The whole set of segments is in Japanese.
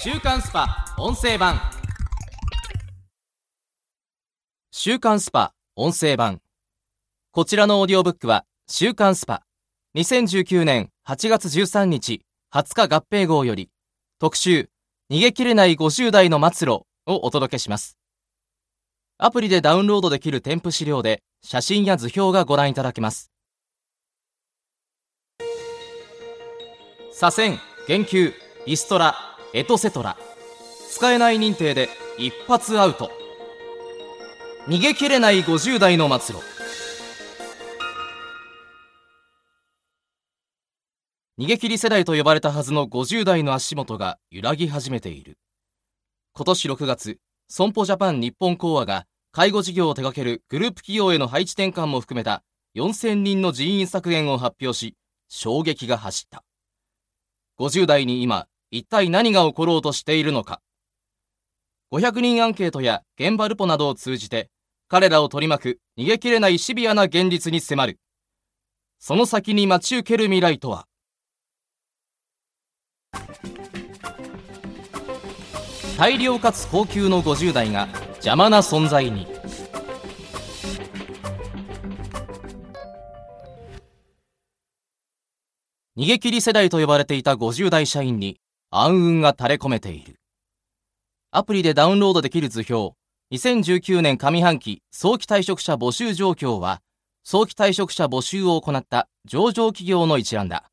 週刊 SPA 音声版。週刊 SPA 音声版。こちらのオーディオブックは週刊 SPA。2019年8月13日20日合併号より特集逃げ切れない50代の末路をお届けします。アプリでダウンロードできる添付資料で写真や図表がご覧いただけます。左遷言及リストラ。エトセトラ。使えない認定で一発アウト。逃げ切れない50代の末路。逃げ切り世代と呼ばれたはずの50代の足元が揺らぎ始めている。今年6月損保ジャパン日本講和が介護事業を手掛けるグループ企業への配置転換も含めた4000人の人員削減を発表し衝撃が走った。50代に今一体何が起ころうとしているのか。500人アンケートや現場ルポなどを通じて彼らを取り巻く逃げ切れないシビアな現実に迫る。その先に待ち受ける未来とは？大量かつ高級の50代が邪魔な存在に。逃げ切り世代と呼ばれていた50代社員に暗雲が垂れ込めている。アプリでダウンロードできる図表。2019年上半期早期退職者募集状況は早期退職者募集を行った上場企業の一覧だ。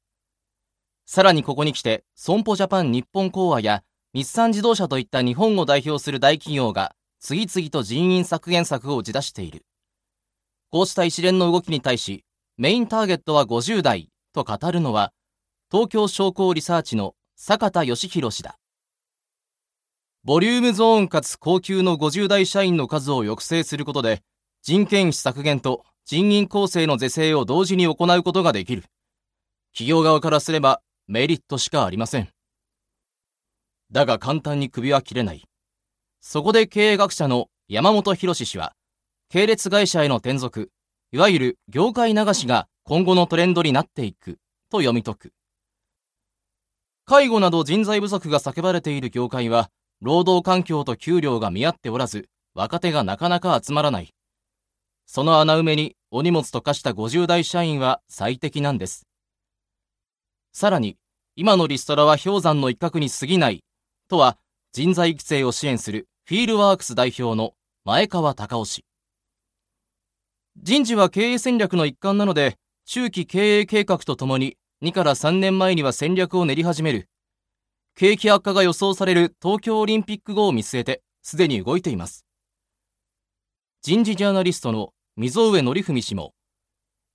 さらにここに来て損保ジャパン日本講和や日産自動車といった日本を代表する大企業が次々と人員削減策を打ち出している。こうした一連の動きに対し、メインターゲットは50代と語るのは、東京商工リサーチの坂田義弘氏だ。ボリュームゾーンかつ高級の50代社員の数を抑制することで、人件費削減と人員構成の是正を同時に行うことができる。企業側からすればメリットしかありません。だが簡単に首は切れない。そこで経営学者の山本博氏は、系列会社への転属、いわゆる業界流しが今後のトレンドになっていくと読み解く。介護など人材不足が叫ばれている業界は、労働環境と給料が見合っておらず、若手がなかなか集まらない。その穴埋めにお荷物と化した50代社員は最適なんです。さらに、今のリストラは氷山の一角に過ぎないとは人材育成を支援するフィールワークス代表の前川隆夫氏。人事は経営戦略の一環なので、中期経営計画とともに2から3年前には戦略を練り始める。景気悪化が予想される東京オリンピック後を見据えて、すでに動いています。人事ジャーナリストの溝上則文氏も、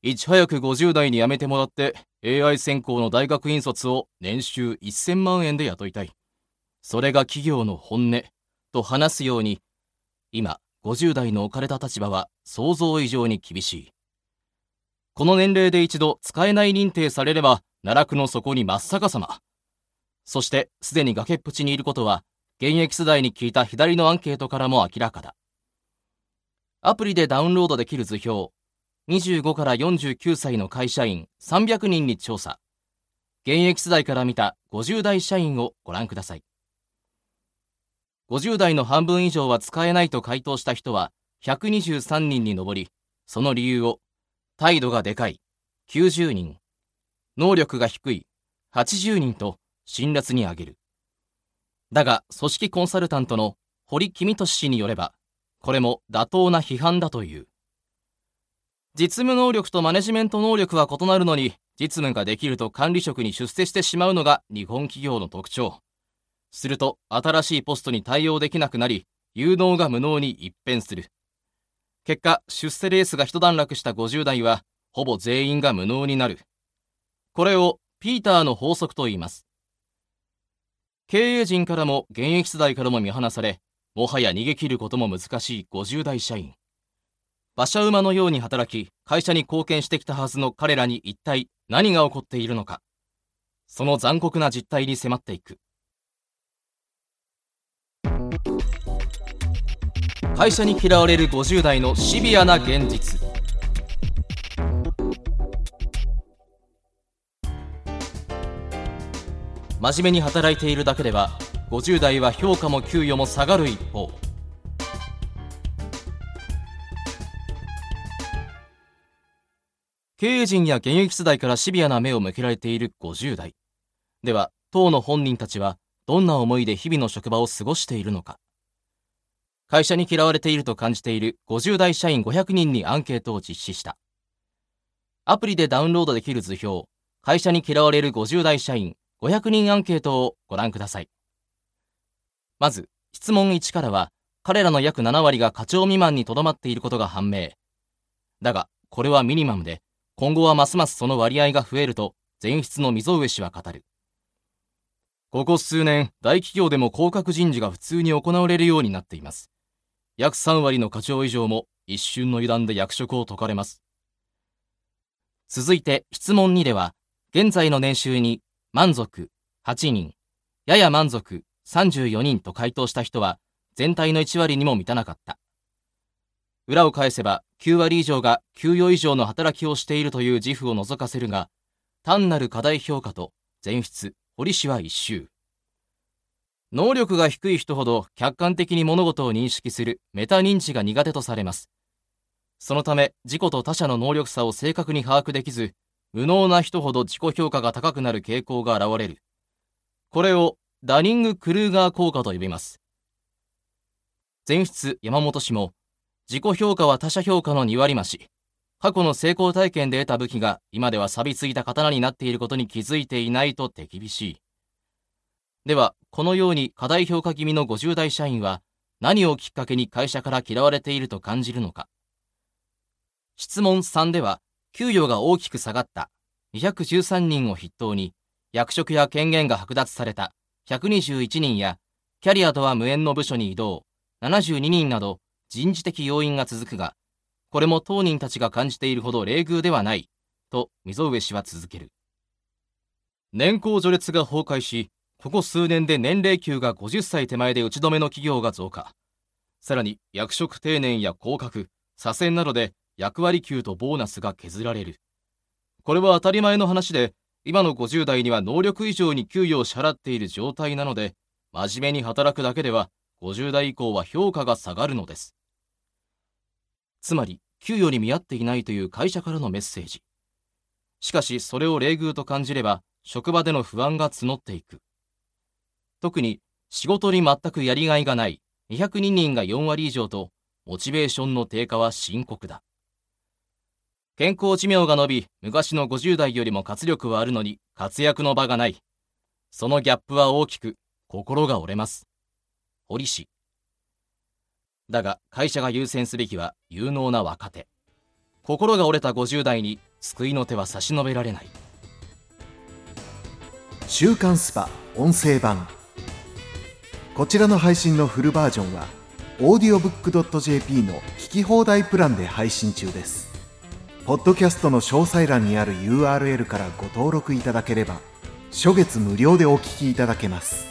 いち早く50代に辞めてもらって AI 専攻の大学院卒を年収1000万円で雇いたい。それが企業の本音と話すように、今、50代の置かれた立場は想像以上に厳しい。この年齢で一度使えない認定されれば、奈落の底に真っ逆さま。そして、すでに崖っぷちにいることは、現役世代に聞いた左のアンケートからも明らかだ。アプリでダウンロードできる図表、25から49歳の会社員300人に調査。現役世代から見た50代社員をご覧ください。50代の半分以上は使えないと回答した人は123人に上り、その理由を、態度がでかい、90人、能力が低い、80人と辛辣に挙げる。だが、組織コンサルタントの堀公俊氏によれば、これも妥当な批判だという。実務能力とマネジメント能力は異なるのに、実務ができると管理職に出世してしまうのが日本企業の特徴。すると、新しいポストに対応できなくなり、有能が無能に一変する。結果、出世レースが一段落した50代は、ほぼ全員が無能になる。これを、ピーターの法則と言います。経営陣からも現役世代からも見放され、もはや逃げ切ることも難しい50代社員。馬車馬のように働き、会社に貢献してきたはずの彼らに一体何が起こっているのか。その残酷な実態に迫っていく。会社に嫌われる50代のシビアな現実。真面目に働いているだけでは50代は評価も給与も下がる一方。経営陣や現役世代からシビアな目を向けられている50代。では当の本人たちはどんな思いで日々の職場を過ごしているのか。会社に嫌われていると感じている50代社員500人にアンケートを実施した。アプリでダウンロードできる図表会社に嫌われる50代社員500人アンケートをご覧ください。まず質問1からは彼らの約7割が課長未満にとどまっていることが判明。だがこれはミニマムで今後はますますその割合が増えると前室の溝上氏は語る。ここ数年大企業でも降格人事が普通に行われるようになっています。約3割の課長以上も一瞬の油断で役職を解かれます。続いて質問2では、現在の年収に満足8人、やや満足34人と回答した人は全体の1割にも満たなかった。裏を返せば9割以上が給与以上の働きをしているという自負を除かせるが、単なる課題評価と前出、堀氏は一周。能力が低い人ほど客観的に物事を認識するメタ認知が苦手とされます。そのため自己と他者の能力差を正確に把握できず、無能な人ほど自己評価が高くなる傾向が現れる。これをダニング・クルーガー効果と呼びます。前出山本氏も、自己評価は他者評価の2割増し、過去の成功体験で得た武器が今では錆びついた刀になっていることに気づいていないと手厳しい。では、このように過大評価気味の50代社員は何をきっかけに会社から嫌われていると感じるのか。質問3では、給与が大きく下がった213人を筆頭に、役職や権限が剥奪された121人や、キャリアとは無縁の部署に移動72人など人事的要因が続くが、これも当人たちが感じているほど冷遇ではない、と溝上氏は続ける。年功序列が崩壊し、ここ数年で年齢級が50歳手前で打ち止めの企業が増加。さらに役職定年や降格、左遷などで役割給とボーナスが削られる。これは当たり前の話で、今の50代には能力以上に給与を支払っている状態なので、真面目に働くだけでは50代以降は評価が下がるのです。つまり、給与に見合っていないという会社からのメッセージ。しかし、それを冷遇と感じれば、職場での不安が募っていく。特に仕事に全くやりがいがない202人が4割以上とモチベーションの低下は深刻だ。健康寿命が伸び、昔の50代よりも活力はあるのに活躍の場がない。そのギャップは大きく、心が折れます。堀氏。だが会社が優先すべきは有能な若手。心が折れた50代に救いの手は差し伸べられない。週刊スパ音声版こちらの配信のフルバージョンは audiobook.jp の聞き放題プランで配信中です。ポッドキャストの詳細欄にある URL からご登録いただければ初月無料でお聞きいただけます。